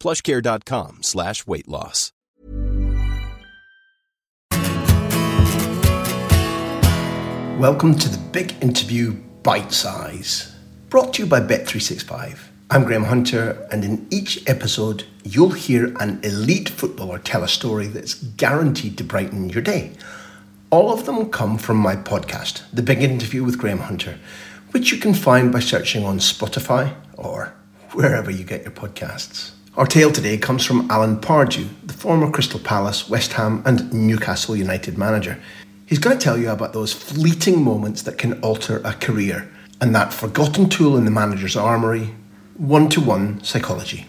plushcare.com slash weight loss. Welcome to the big interview Bite Size, brought to you by Bet365. I'm Graham Hunter, and in each episode, you'll hear an elite footballer tell a story that's guaranteed to brighten your day. All of them come from my podcast, The Big Interview with Graham Hunter, which you can find by searching on Spotify or wherever you get your podcasts. Our tale today comes from Alan Pardew, the former Crystal Palace, West Ham, and Newcastle United manager. He's going to tell you about those fleeting moments that can alter a career and that forgotten tool in the manager's armoury one to one psychology.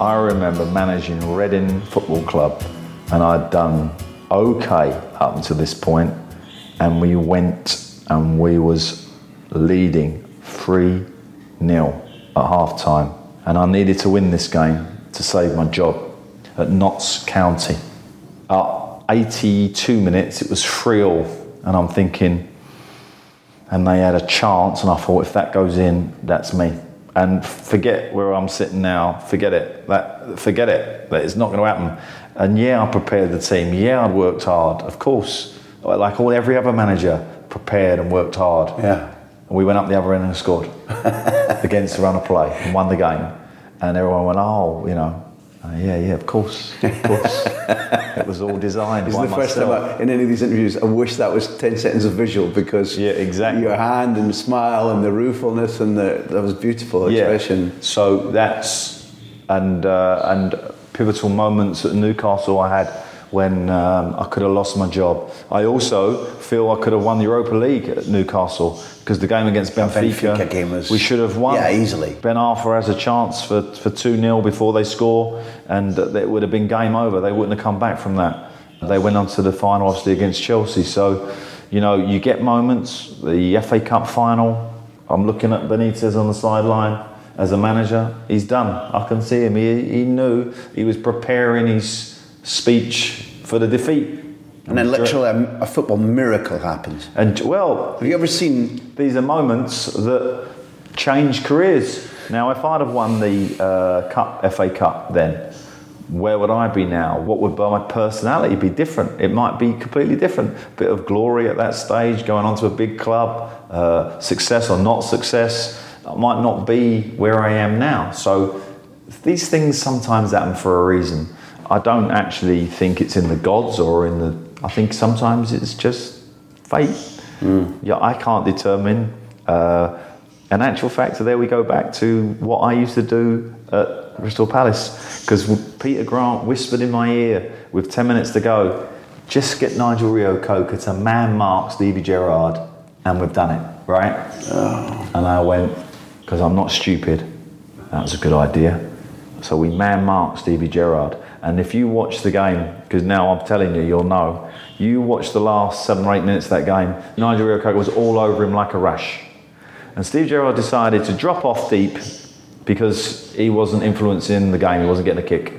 I remember managing Reading Football Club, and I'd done okay up until this point, and we went and we was leading 3 0 at half time, and I needed to win this game to save my job at Notts County. At 82 minutes, it was 3 0, and I'm thinking, and they had a chance, and I thought, if that goes in, that's me. And forget where I'm sitting now. Forget it. That forget it. That it's not going to happen. And yeah, I prepared the team. Yeah, I'd worked hard. Of course, like all every other manager, prepared and worked hard. Yeah. And we went up the other end and scored against the run of play and won the game. And everyone went, oh, you know, uh, yeah, yeah, of course, of course. it was all designed is the first time I, in any of these interviews I wish that was 10 seconds of visual because Yeah, exactly. your hand and smile and the ruefulness and the, that was beautiful expression. Yeah. So that's and uh, and pivotal moments at Newcastle I had when um, I could have lost my job. I also feel I could have won the Europa League at Newcastle because the game against Benfica, Benfica game was- we should have won. Yeah, easily. Ben Arfa has a chance for for two 0 before they score, and it would have been game over. They wouldn't have come back from that. They went on to the final, obviously against Chelsea. So, you know, you get moments. The FA Cup final. I'm looking at Benitez on the sideline as a manager. He's done. I can see him. He, he knew he was preparing his speech for the defeat. And then literally a, a football miracle happens. And well, Have you ever seen these are moments that change careers. Now, if I'd have won the uh, Cup, FA Cup, then where would I be now? What would my personality be different? It might be completely different. Bit of glory at that stage, going on to a big club, uh, success or not success. I might not be where I am now. So these things sometimes happen for a reason. I don't actually think it's in the gods or in the. I think sometimes it's just fate. Yeah, I can't determine. Uh, in actual fact, so there we go back to what I used to do at Crystal Palace because Peter Grant whispered in my ear with 10 minutes to go, just get Nigel Reo-Coker to man mark Stevie Gerrard, and we've done it, right? And I went, because I'm not stupid, that was a good idea. So we man marked Stevie Gerrard. And if you watch the game, because now I'm telling you, you'll know, you watch the last seven or eight minutes of that game, Nigel Reo was all over him like a rash. And Steve Gerrard decided to drop off deep because he wasn't influencing the game, he wasn't getting a kick.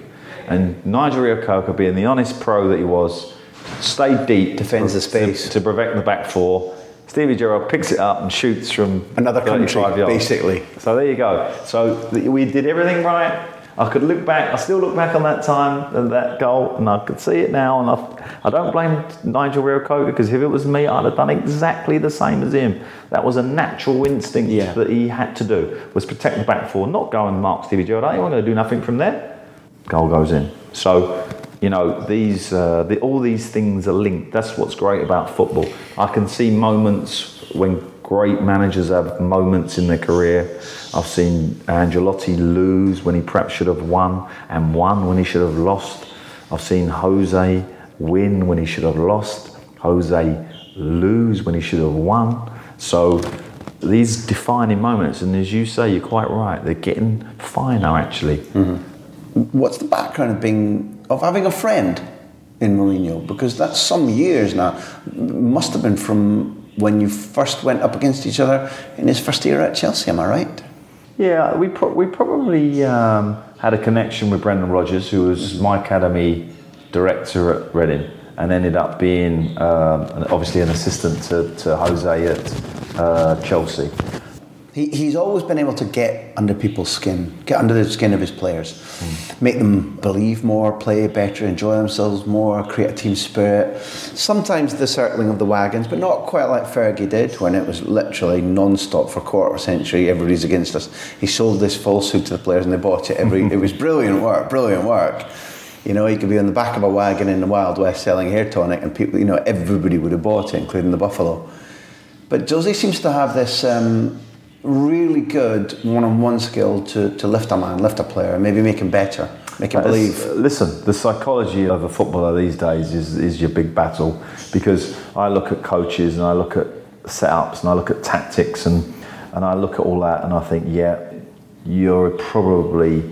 And Nigel Reo being the honest pro that he was, stayed deep. Defends the to- space. To, prevent the back four. Stevie Gerrard picks it up and shoots from Another country, yards. basically. So there you go. So we did everything right. I could look back, I still look back on that time and that goal, and I could see it now. And I, I don't blame Nigel Reo-Coker because if it was me, I'd have done exactly the same as him. That was a natural instinct yeah. that he had to do, was protect the back four, not go and mark Stevie Gerrard. I going to do nothing from there. Goal goes in. So, you know, these, uh, the, all these things are linked. That's what's great about football. I can see moments when great managers have moments in their career. I've seen Ancelotti lose when he perhaps should have won, and won when he should have lost. I've seen Jose win when he should have lost. Jose lose when he should have won. So these defining moments, and as you say, you're quite right. They're getting finer, actually. Mm-hmm. What's the background of being of having a friend in Mourinho? Because that's some years now. Must have been from when you first went up against each other in his first year at Chelsea, am I right? Yeah, we, pro- we probably um, had a connection with Brendan Rodgers, who was my academy director at Reading and ended up being um, obviously an assistant to, to Jose at uh, Chelsea. He, he's always been able to get under people's skin, get under the skin of his players, mm. make them believe more, play better, enjoy themselves more, create a team spirit. Sometimes the circling of the wagons, but not quite like Fergie did when it was literally non-stop for a quarter of a century. Everybody's against us. He sold this falsehood to the players and they bought it. Every it was brilliant work, brilliant work. You know, he could be on the back of a wagon in the Wild West selling hair tonic, and people, you know, everybody would have bought it, including the Buffalo. But Jose seems to have this. Um, really good one-on-one skill to, to lift a man, lift a player, maybe make him better, make him believe. Listen, the psychology of a footballer these days is, is your big battle because I look at coaches and I look at setups and I look at tactics and, and I look at all that and I think, yeah, you're probably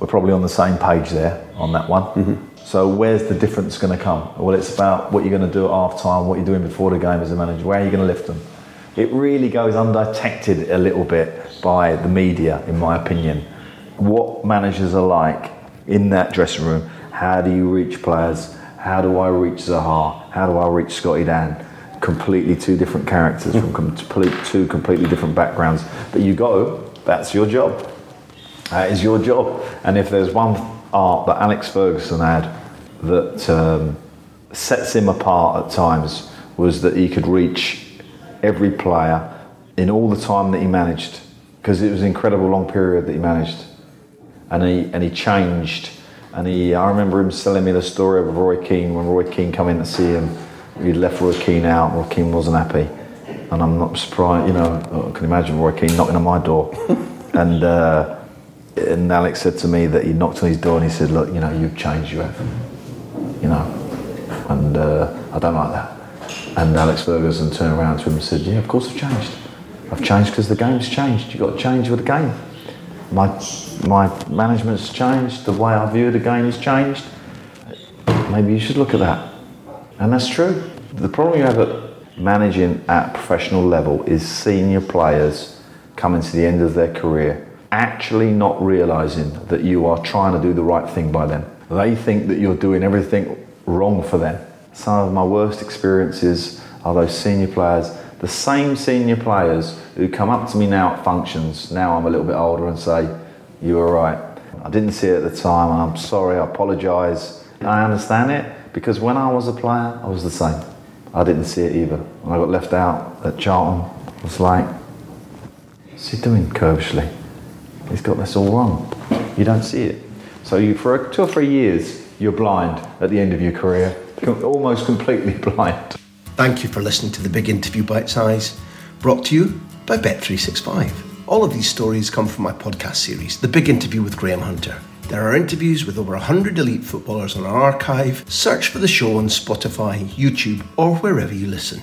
we're probably on the same page there on that one. Mm-hmm. So where's the difference going to come? Well, it's about what you're going to do at half time, what you're doing before the game as a manager. Where are you going to lift them? It really goes undetected a little bit by the media, in my opinion. What managers are like in that dressing room. How do you reach players? How do I reach Zaha? How do I reach Scotty Dann? Completely two different characters from complete, two completely different backgrounds. But you go, that's your job. That is your job. And if there's one art that Alex Ferguson had that um, sets him apart at times was that he could reach every player in all the time that he managed because it was an incredible long period that he managed. And he and he changed. And he I remember him telling me the story of Roy Keane when Roy Keane came in to see him. He'd left Roy Keane out Roy Keane wasn't happy. And I'm not surprised you know I can imagine Roy Keane knocking on my door. And uh, and Alex said to me that he knocked on his door and he said look you know you've changed you have. You know? And uh, I don't like that and Alex Ferguson turned around to him and said, Yeah, of course I've changed. I've changed because the game's changed. You've got to change with the game. My, my management's changed. The way I view the game has changed. Maybe you should look at that. And that's true. The problem you have at managing at professional level is senior players coming to the end of their career actually not realizing that you are trying to do the right thing by them. They think that you're doing everything wrong for them some of my worst experiences are those senior players, the same senior players who come up to me now at functions, now I'm a little bit older, and say, You were right. I didn't see it at the time, and I'm sorry, I apologise. I understand it because when I was a player, I was the same. I didn't see it either. When I got left out at Charlton, I was like, What's he doing, Curbishley? He's got this all wrong. You don't see it. So you, for two or three years, you're blind at the end of your career almost completely blind. Thank you for listening to the Big Interview Bite Size, brought to you by Bet365. All of these stories come from my podcast series, The Big Interview with Graham Hunter. There are interviews with over 100 elite footballers on our archive. Search for the show on Spotify, YouTube, or wherever you listen.